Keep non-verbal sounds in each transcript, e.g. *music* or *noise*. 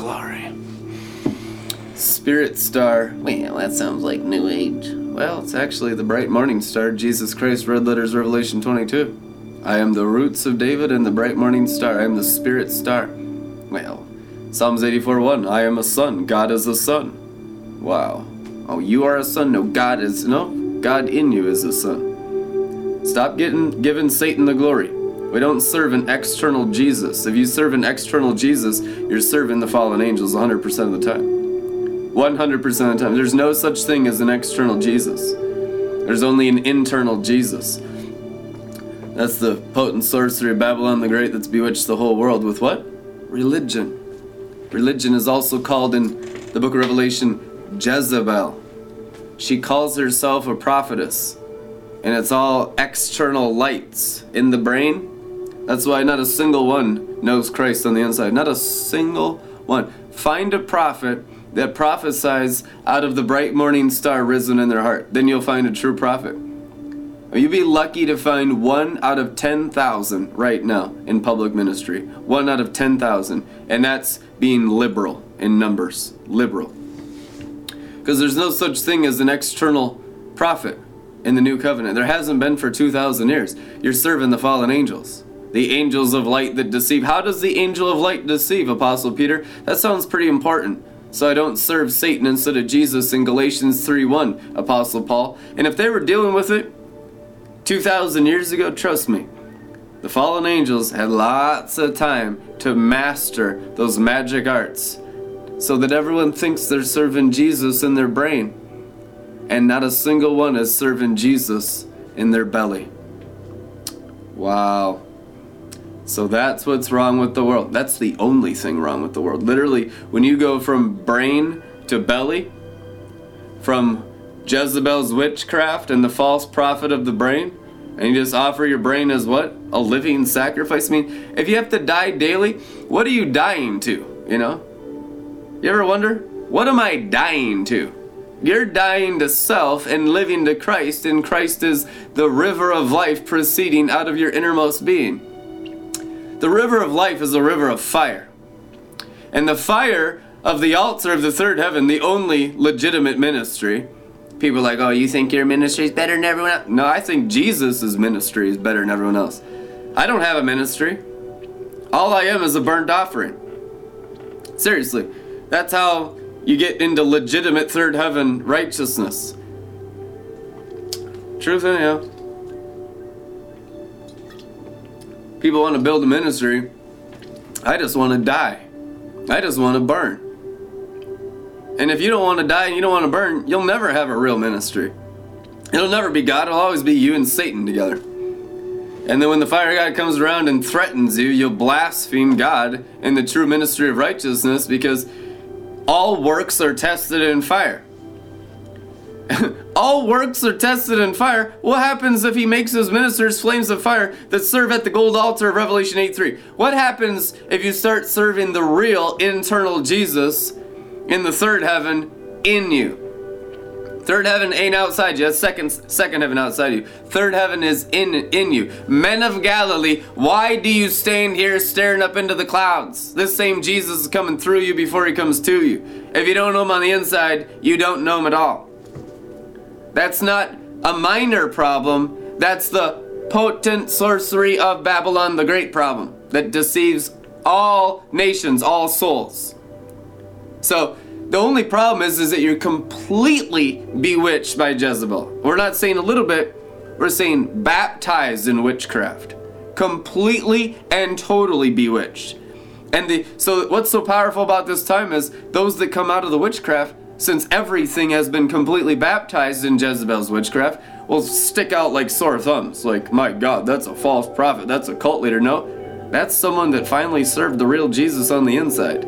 glory. Spirit star. Well, that sounds like New Age. Well, it's actually the bright morning star, Jesus Christ, red letters, Revelation 22. I am the roots of David and the bright morning star. I am the spirit star. Well, Psalms 84 1. I am a son. God is a sun. Wow. Oh, you are a son. No, God is. No, God in you is a sun. Stop getting giving Satan the glory. We don't serve an external Jesus. If you serve an external Jesus, you're serving the fallen angels 100% of the time. 100% of the time. There's no such thing as an external Jesus. There's only an internal Jesus. That's the potent sorcery of Babylon the Great that's bewitched the whole world with what? Religion. Religion is also called in the book of Revelation Jezebel. She calls herself a prophetess. And it's all external lights in the brain that's why not a single one knows Christ on the inside. Not a single one. Find a prophet that prophesies out of the bright morning star risen in their heart. Then you'll find a true prophet. You'd be lucky to find one out of 10,000 right now in public ministry. One out of 10,000. And that's being liberal in numbers. Liberal. Because there's no such thing as an external prophet in the new covenant. There hasn't been for 2,000 years. You're serving the fallen angels the angels of light that deceive. How does the angel of light deceive, Apostle Peter? That sounds pretty important. So I don't serve Satan instead of Jesus in Galatians 3:1, Apostle Paul. And if they were dealing with it 2,000 years ago, trust me, the fallen angels had lots of time to master those magic arts so that everyone thinks they're serving Jesus in their brain and not a single one is serving Jesus in their belly. Wow. So that's what's wrong with the world. That's the only thing wrong with the world. Literally, when you go from brain to belly, from Jezebel's witchcraft and the false prophet of the brain, and you just offer your brain as what? A living sacrifice? I mean, if you have to die daily, what are you dying to? You know? You ever wonder? What am I dying to? You're dying to self and living to Christ, and Christ is the river of life proceeding out of your innermost being. The river of life is a river of fire. And the fire of the altar of the third heaven, the only legitimate ministry, people are like, oh, you think your ministry is better than everyone else? No, I think Jesus' ministry is better than everyone else. I don't have a ministry. All I am is a burnt offering. Seriously, that's how you get into legitimate third heaven righteousness. Truth anyhow. People want to build a ministry. I just want to die. I just want to burn. And if you don't want to die and you don't want to burn, you'll never have a real ministry. It'll never be God, it'll always be you and Satan together. And then when the fire God comes around and threatens you, you'll blaspheme God in the true ministry of righteousness because all works are tested in fire. *laughs* All works are tested in fire. What happens if he makes his ministers flames of fire that serve at the gold altar of Revelation 8 3? What happens if you start serving the real internal Jesus in the third heaven in you? Third heaven ain't outside you. That's second second heaven outside you. Third heaven is in in you. Men of Galilee, why do you stand here staring up into the clouds? This same Jesus is coming through you before he comes to you. If you don't know him on the inside, you don't know him at all. That's not a minor problem. That's the potent sorcery of Babylon the Great problem that deceives all nations, all souls. So the only problem is, is that you're completely bewitched by Jezebel. We're not saying a little bit, we're saying baptized in witchcraft. Completely and totally bewitched. And the so what's so powerful about this time is those that come out of the witchcraft since everything has been completely baptized in Jezebel's witchcraft, will stick out like sore thumbs. Like, my God, that's a false prophet. That's a cult leader. No, that's someone that finally served the real Jesus on the inside.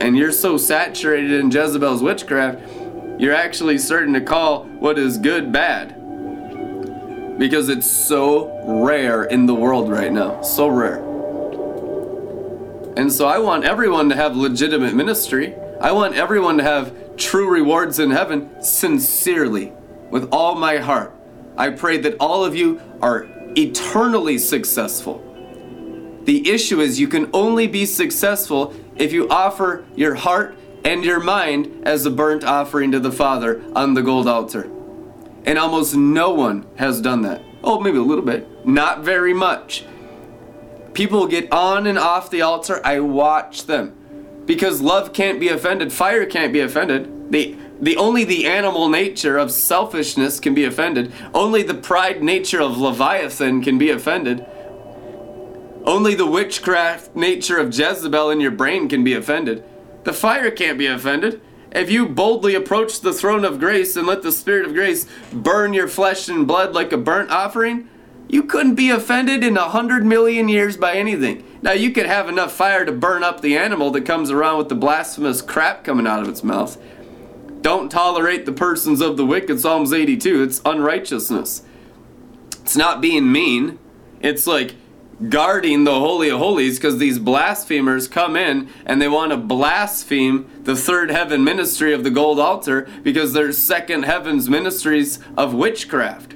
And you're so saturated in Jezebel's witchcraft, you're actually starting to call what is good bad. Because it's so rare in the world right now. So rare. And so I want everyone to have legitimate ministry. I want everyone to have true rewards in heaven sincerely, with all my heart. I pray that all of you are eternally successful. The issue is you can only be successful if you offer your heart and your mind as a burnt offering to the Father on the gold altar. And almost no one has done that. Oh, maybe a little bit. Not very much. People get on and off the altar. I watch them. Because love can't be offended, fire can't be offended. The the only the animal nature of selfishness can be offended. Only the pride nature of Leviathan can be offended. Only the witchcraft nature of Jezebel in your brain can be offended. The fire can't be offended. If you boldly approach the throne of grace and let the Spirit of grace burn your flesh and blood like a burnt offering, you couldn't be offended in a hundred million years by anything. Now, you could have enough fire to burn up the animal that comes around with the blasphemous crap coming out of its mouth. Don't tolerate the persons of the wicked, Psalms 82. It's unrighteousness. It's not being mean. It's like guarding the Holy of Holies because these blasphemers come in and they want to blaspheme the third heaven ministry of the gold altar because there's second heavens ministries of witchcraft.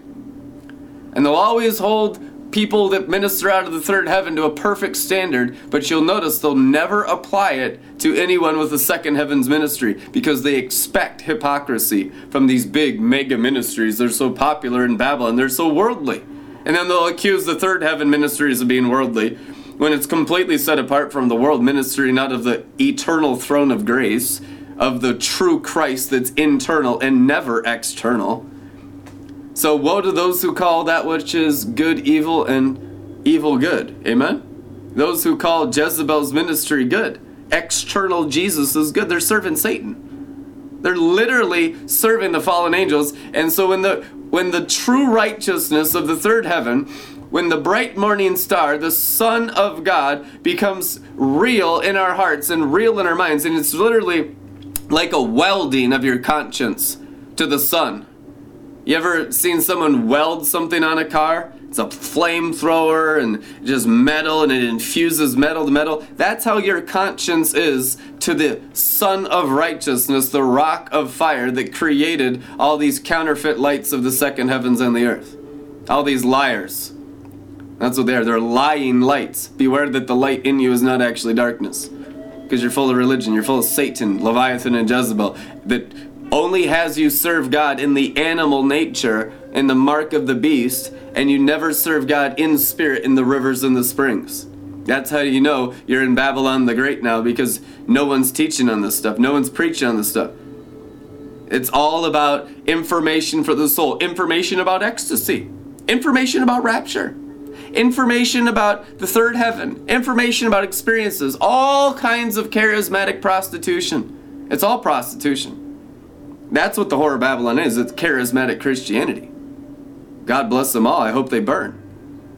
And they'll always hold people that minister out of the third heaven to a perfect standard, but you'll notice they'll never apply it to anyone with the second heavens ministry because they expect hypocrisy from these big mega ministries. They're so popular in Babylon, they're so worldly. And then they'll accuse the third heaven ministries of being worldly when it's completely set apart from the world ministry, not of the eternal throne of grace, of the true Christ that's internal and never external. So woe to those who call that which is good evil and evil good. Amen? Those who call Jezebel's ministry good. External Jesus is good. They're serving Satan. They're literally serving the fallen angels. And so when the when the true righteousness of the third heaven, when the bright morning star, the Son of God, becomes real in our hearts and real in our minds, and it's literally like a welding of your conscience to the sun you ever seen someone weld something on a car? It's a flamethrower and just metal and it infuses metal to metal. That's how your conscience is to the Sun of Righteousness, the rock of fire that created all these counterfeit lights of the second heavens and the earth. All these liars. That's what they are. They're lying lights. Beware that the light in you is not actually darkness. Because you're full of religion, you're full of Satan, Leviathan, and Jezebel. That only has you serve God in the animal nature in the mark of the beast, and you never serve God in spirit in the rivers and the springs. That's how you know you're in Babylon the Great now because no one's teaching on this stuff, no one's preaching on this stuff. It's all about information for the soul, information about ecstasy, information about rapture, information about the third heaven, information about experiences, all kinds of charismatic prostitution. It's all prostitution. That's what the whore of Babylon is. It's charismatic Christianity. God bless them all. I hope they burn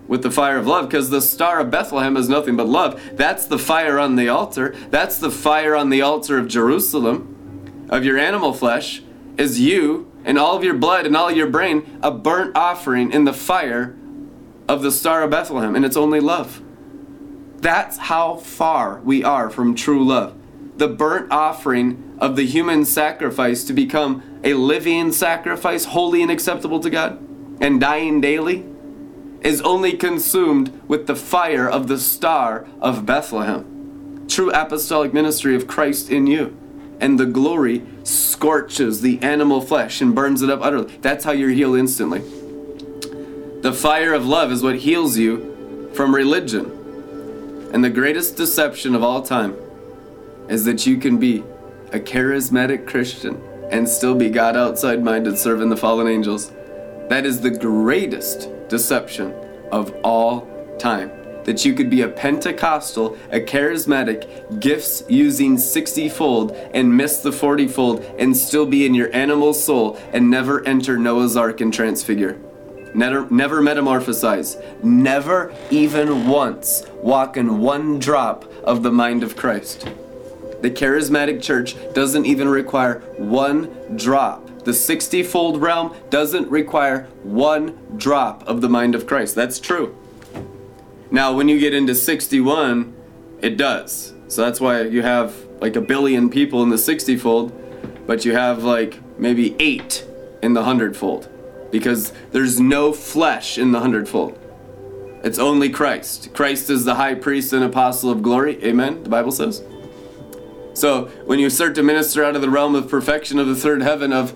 with the fire of love because the star of Bethlehem is nothing but love. That's the fire on the altar. That's the fire on the altar of Jerusalem, of your animal flesh, is you and all of your blood and all your brain, a burnt offering in the fire of the star of Bethlehem. And it's only love. That's how far we are from true love. The burnt offering of the human sacrifice to become a living sacrifice, holy and acceptable to God, and dying daily, is only consumed with the fire of the star of Bethlehem. True apostolic ministry of Christ in you. And the glory scorches the animal flesh and burns it up utterly. That's how you're healed instantly. The fire of love is what heals you from religion. And the greatest deception of all time is that you can be a charismatic Christian and still be God outside minded serving the fallen angels. That is the greatest deception of all time. That you could be a Pentecostal, a charismatic, gifts using 60 fold and miss the 40 fold and still be in your animal soul and never enter Noah's Ark and transfigure. Never, never metamorphosize. Never even once walk in one drop of the mind of Christ. The charismatic church doesn't even require one drop. The 60 fold realm doesn't require one drop of the mind of Christ. That's true. Now, when you get into 61, it does. So that's why you have like a billion people in the 60 fold, but you have like maybe eight in the hundredfold because there's no flesh in the hundredfold. It's only Christ. Christ is the high priest and apostle of glory. Amen. The Bible says. So when you start to minister out of the realm of perfection of the third heaven of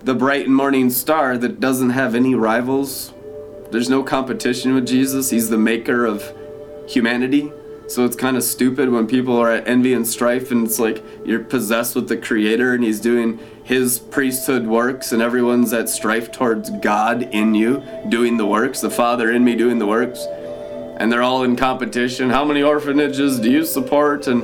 the bright and morning star that doesn't have any rivals, there's no competition with Jesus. He's the maker of humanity. So it's kind of stupid when people are at envy and strife and it's like you're possessed with the creator and he's doing his priesthood works and everyone's at strife towards God in you doing the works, the Father in me doing the works. And they're all in competition. How many orphanages do you support? And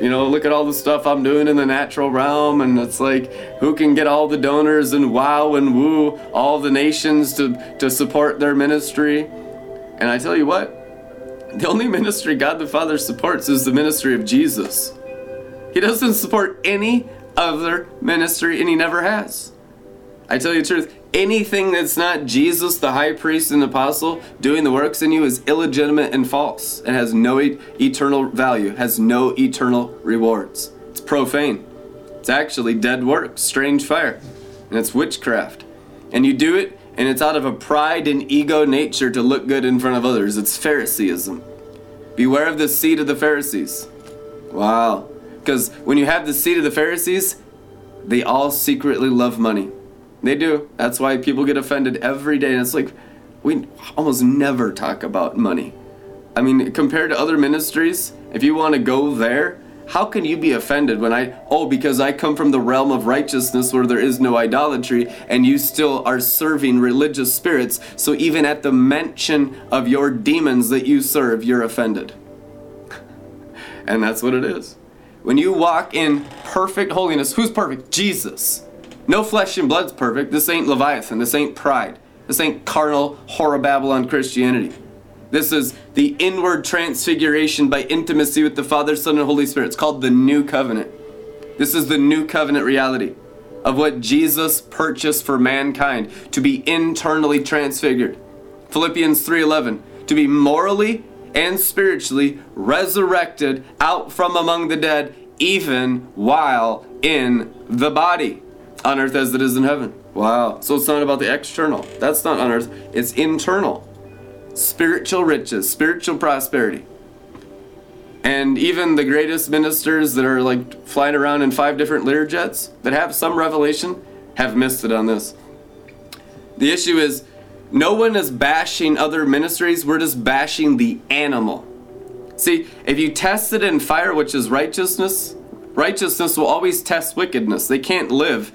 you know, look at all the stuff I'm doing in the natural realm, and it's like, who can get all the donors and wow and woo all the nations to, to support their ministry? And I tell you what, the only ministry God the Father supports is the ministry of Jesus. He doesn't support any other ministry, and He never has. I tell you the truth, anything that's not Jesus, the high priest and apostle, doing the works in you is illegitimate and false and has no e- eternal value, has no eternal rewards. It's profane. It's actually dead work, strange fire, and it's witchcraft. And you do it and it's out of a pride and ego nature to look good in front of others. It's Phariseeism. Beware of the seed of the Pharisees. Wow. Because when you have the seed of the Pharisees, they all secretly love money. They do. That's why people get offended every day. And it's like, we almost never talk about money. I mean, compared to other ministries, if you want to go there, how can you be offended when I, oh, because I come from the realm of righteousness where there is no idolatry and you still are serving religious spirits, so even at the mention of your demons that you serve, you're offended. *laughs* and that's what it is. When you walk in perfect holiness, who's perfect? Jesus. No flesh and blood's perfect. This ain't Leviathan. This ain't pride. This ain't carnal, whore Babylon Christianity. This is the inward transfiguration by intimacy with the Father, Son, and Holy Spirit. It's called the New Covenant. This is the New Covenant reality of what Jesus purchased for mankind to be internally transfigured. Philippians 3:11 to be morally and spiritually resurrected out from among the dead even while in the body on earth as it is in heaven. Wow. So it's not about the external. That's not on earth. It's internal spiritual riches, spiritual prosperity. And even the greatest ministers that are like flying around in five different Learjets that have some revelation have missed it on this. The issue is no one is bashing other ministries, we're just bashing the animal. See, if you test it in fire, which is righteousness, righteousness will always test wickedness. They can't live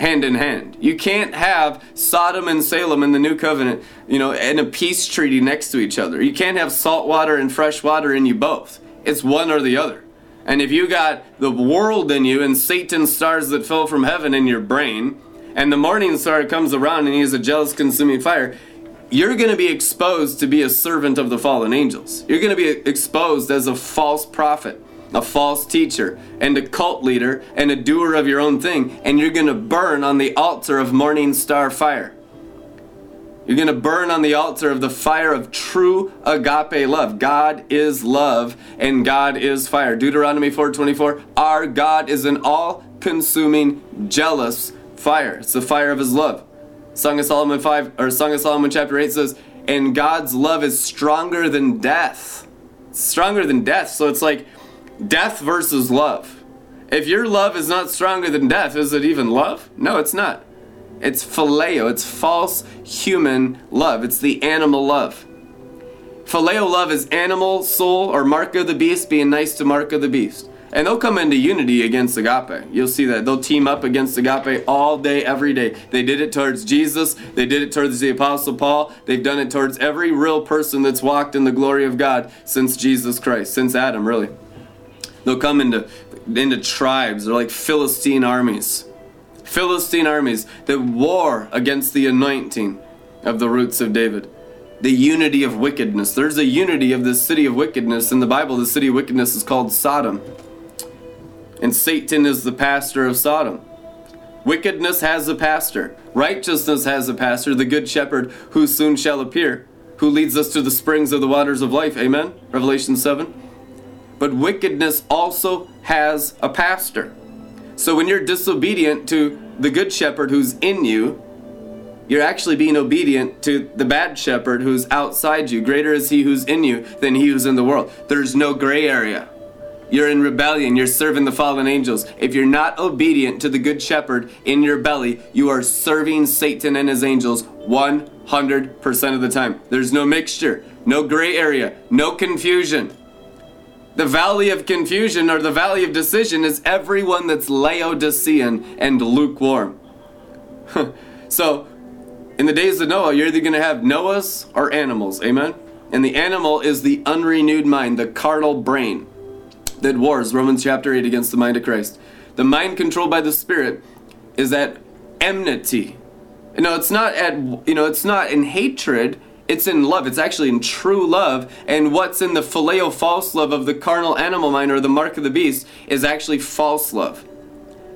hand in hand. You can't have Sodom and Salem in the new covenant, you know, and a peace treaty next to each other. You can't have salt water and fresh water in you both. It's one or the other. And if you got the world in you and Satan's stars that fell from heaven in your brain, and the morning star comes around and he's a jealous consuming fire, you're going to be exposed to be a servant of the fallen angels. You're going to be exposed as a false prophet a false teacher, and a cult leader, and a doer of your own thing, and you're going to burn on the altar of morning star fire. You're going to burn on the altar of the fire of true agape love. God is love and God is fire. Deuteronomy 4:24, our God is an all-consuming jealous fire. It's the fire of his love. Song of Solomon 5 or Song of Solomon chapter 8 says, "And God's love is stronger than death." Stronger than death. So it's like death versus love. If your love is not stronger than death, is it even love? No, it's not. It's phileo, it's false human love, it's the animal love. Phileo love is animal, soul, or mark of the beast being nice to mark of the beast. And they'll come into unity against agape. You'll see that. They'll team up against agape all day, every day. They did it towards Jesus. They did it towards the Apostle Paul. They've done it towards every real person that's walked in the glory of God since Jesus Christ, since Adam, really. They'll come into into tribes. They're like Philistine armies. Philistine armies that war against the anointing of the roots of David. The unity of wickedness. There's a unity of the city of wickedness. In the Bible, the city of wickedness is called Sodom. And Satan is the pastor of Sodom. Wickedness has a pastor. Righteousness has a pastor, the good shepherd who soon shall appear, who leads us to the springs of the waters of life. Amen? Revelation 7 but wickedness also has a pastor. So when you're disobedient to the good shepherd who's in you, you're actually being obedient to the bad shepherd who's outside you. Greater is he who's in you than he who's in the world. There's no gray area. you're in rebellion. You're serving the fallen angels. If you're not obedient to the good shepherd in your belly, you are serving Satan and his angels 100% of the time. There's no mixture, no gray area, no confusion. The valley of confusion or the valley of decision is everyone that's Laodicean and lukewarm. *laughs* so, in the days of Noah, you're either going to have Noahs or animals. Amen? And the animal is the unrenewed mind, the carnal brain that wars, Romans chapter 8, against the mind of Christ. The mind controlled by the Spirit is at enmity. Know, it's not at, you know, it's not in hatred, it's in love. It's actually in true love. And what's in the phileo false love of the carnal animal mind or the mark of the beast is actually false love.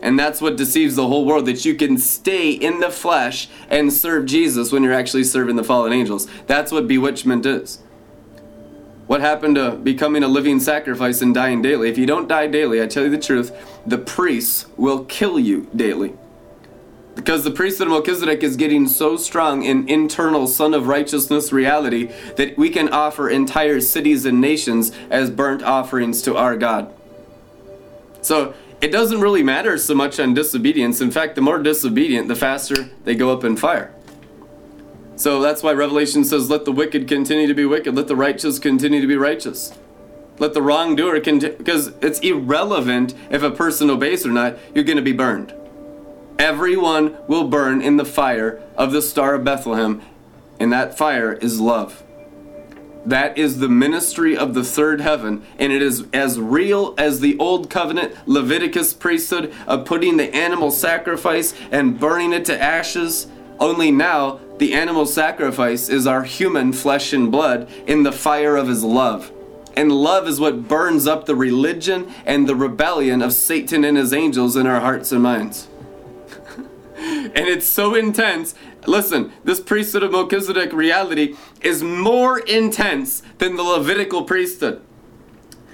And that's what deceives the whole world that you can stay in the flesh and serve Jesus when you're actually serving the fallen angels. That's what bewitchment is. What happened to becoming a living sacrifice and dying daily? If you don't die daily, I tell you the truth, the priests will kill you daily. Because the priesthood of Melchizedek is getting so strong in internal Sun of Righteousness reality that we can offer entire cities and nations as burnt offerings to our God. So it doesn't really matter so much on disobedience. In fact, the more disobedient, the faster they go up in fire. So that's why Revelation says, Let the wicked continue to be wicked, let the righteous continue to be righteous. Let the wrongdoer continue, because it's irrelevant if a person obeys or not, you're going to be burned. Everyone will burn in the fire of the Star of Bethlehem, and that fire is love. That is the ministry of the third heaven, and it is as real as the old covenant Leviticus priesthood of putting the animal sacrifice and burning it to ashes. Only now the animal sacrifice is our human flesh and blood in the fire of his love. And love is what burns up the religion and the rebellion of Satan and his angels in our hearts and minds. And it's so intense. Listen, this priesthood of Melchizedek reality is more intense than the Levitical priesthood.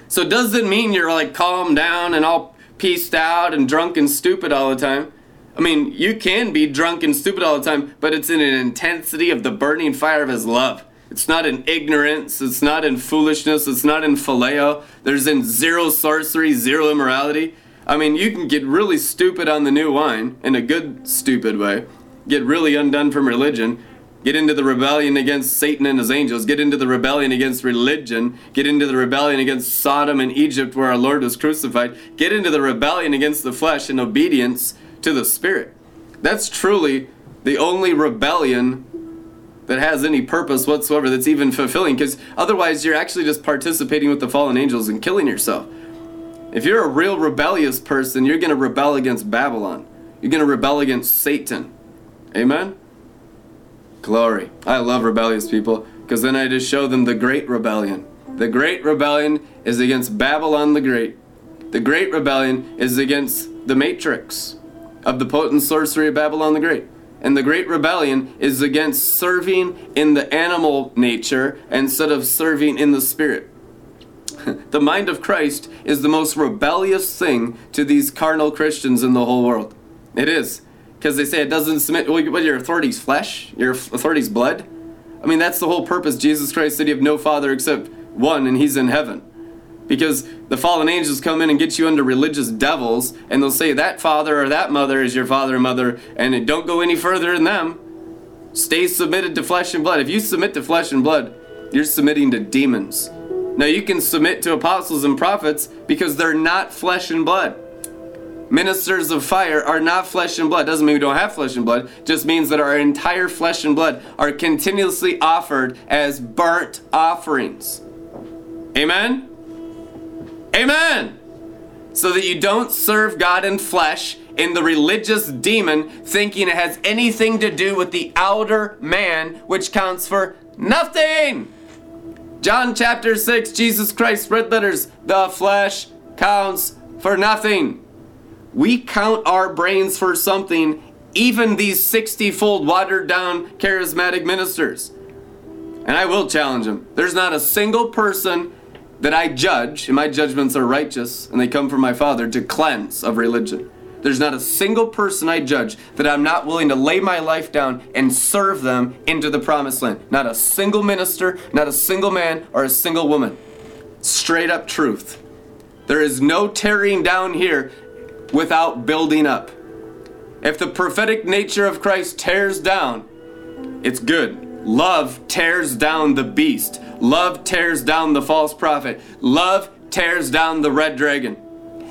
So, does it mean you're like calm down and all pieced out and drunk and stupid all the time? I mean, you can be drunk and stupid all the time, but it's in an intensity of the burning fire of His love. It's not in ignorance, it's not in foolishness, it's not in phileo. There's in zero sorcery, zero immorality. I mean, you can get really stupid on the new wine in a good, stupid way, get really undone from religion, get into the rebellion against Satan and his angels, get into the rebellion against religion, get into the rebellion against Sodom and Egypt where our Lord was crucified, get into the rebellion against the flesh and obedience to the Spirit. That's truly the only rebellion that has any purpose whatsoever that's even fulfilling because otherwise you're actually just participating with the fallen angels and killing yourself. If you're a real rebellious person, you're going to rebel against Babylon. You're going to rebel against Satan. Amen? Glory. I love rebellious people because then I just show them the great rebellion. The great rebellion is against Babylon the Great. The great rebellion is against the Matrix of the potent sorcery of Babylon the Great. And the Great Rebellion is against serving in the animal nature instead of serving in the spirit. The mind of Christ is the most rebellious thing to these carnal Christians in the whole world. It is. Because they say it doesn't submit, well, your authority's flesh? Your authority's blood? I mean, that's the whole purpose. Jesus Christ said you have no father except one, and he's in heaven because the fallen angels come in and get you under religious devils and they'll say that father or that mother is your father and mother and don't go any further than them stay submitted to flesh and blood if you submit to flesh and blood you're submitting to demons now you can submit to apostles and prophets because they're not flesh and blood. Ministers of fire are not flesh and blood. Doesn't mean we don't have flesh and blood. Just means that our entire flesh and blood are continuously offered as burnt offerings. Amen? Amen. So that you don't serve God in flesh in the religious demon thinking it has anything to do with the outer man, which counts for nothing. John chapter 6, Jesus Christ, red letters, the flesh counts for nothing. We count our brains for something, even these 60 fold watered down charismatic ministers. And I will challenge them. There's not a single person that I judge, and my judgments are righteous, and they come from my Father to cleanse of religion. There's not a single person I judge that I'm not willing to lay my life down and serve them into the promised land. Not a single minister, not a single man, or a single woman. Straight up truth. There is no tearing down here without building up. If the prophetic nature of Christ tears down, it's good. Love tears down the beast. Love tears down the false prophet. Love tears down the red dragon.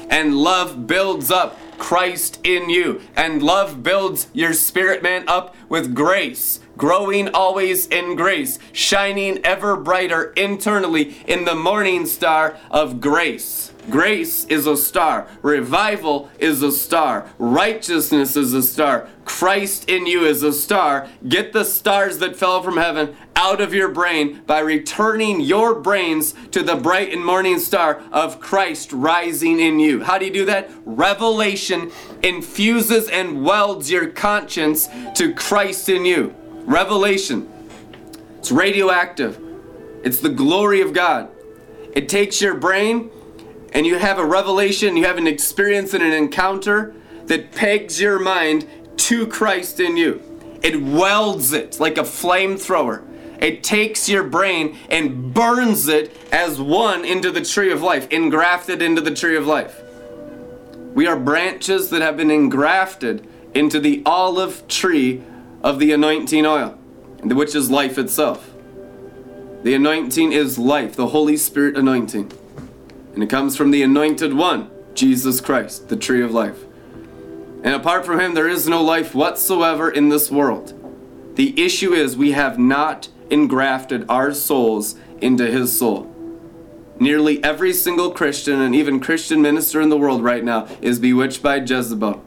And love builds up Christ in you. And love builds your spirit man up with grace, growing always in grace, shining ever brighter internally in the morning star of grace. Grace is a star. Revival is a star. Righteousness is a star. Christ in you is a star. Get the stars that fell from heaven out of your brain by returning your brains to the bright and morning star of Christ rising in you. How do you do that? Revelation infuses and welds your conscience to Christ in you. Revelation. It's radioactive. It's the glory of God. It takes your brain and you have a revelation, you have an experience and an encounter that pegs your mind to Christ in you. It welds it like a flamethrower. It takes your brain and burns it as one into the tree of life, engrafted into the tree of life. We are branches that have been engrafted into the olive tree of the anointing oil, which is life itself. The anointing is life, the Holy Spirit anointing. And it comes from the anointed one, Jesus Christ, the tree of life. And apart from him, there is no life whatsoever in this world. The issue is we have not engrafted our souls into his soul. Nearly every single Christian and even Christian minister in the world right now is bewitched by Jezebel.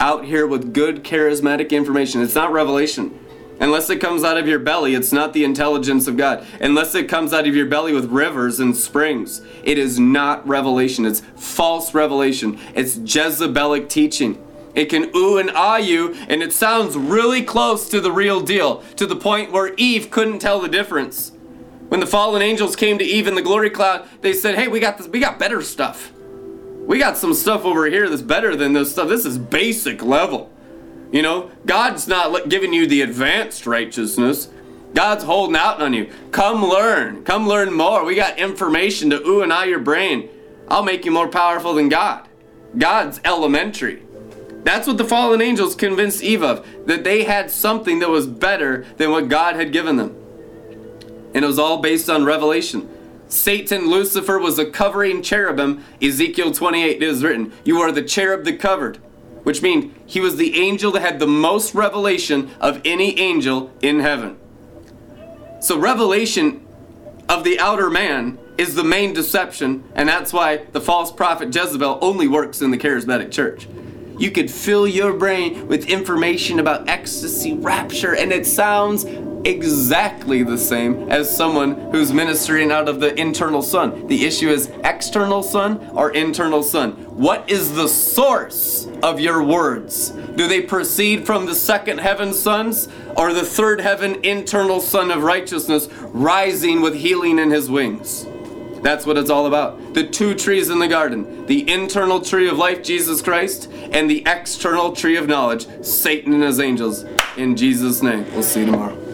Out here with good charismatic information. It's not revelation. Unless it comes out of your belly, it's not the intelligence of God. Unless it comes out of your belly with rivers and springs, it is not revelation. It's false revelation. It's Jezebelic teaching. It can ooh and ah you, and it sounds really close to the real deal, to the point where Eve couldn't tell the difference. When the fallen angels came to Eve in the glory cloud, they said, "Hey, we got this. We got better stuff. We got some stuff over here that's better than this stuff. This is basic level." You know, God's not giving you the advanced righteousness. God's holding out on you. Come learn. Come learn more. We got information to ooh and ah your brain. I'll make you more powerful than God. God's elementary. That's what the fallen angels convinced Eve of, that they had something that was better than what God had given them. And it was all based on revelation. Satan, Lucifer, was a covering cherubim. Ezekiel 28 is written, You are the cherub that covered which means he was the angel that had the most revelation of any angel in heaven. So, revelation of the outer man is the main deception, and that's why the false prophet Jezebel only works in the charismatic church. You could fill your brain with information about ecstasy, rapture, and it sounds exactly the same as someone who's ministering out of the internal sun. The issue is external sun or internal sun. What is the source of your words? Do they proceed from the second heaven suns or the third heaven internal sun of righteousness rising with healing in his wings? That's what it's all about. The two trees in the garden the internal tree of life, Jesus Christ, and the external tree of knowledge, Satan and his angels. In Jesus' name, we'll see you tomorrow.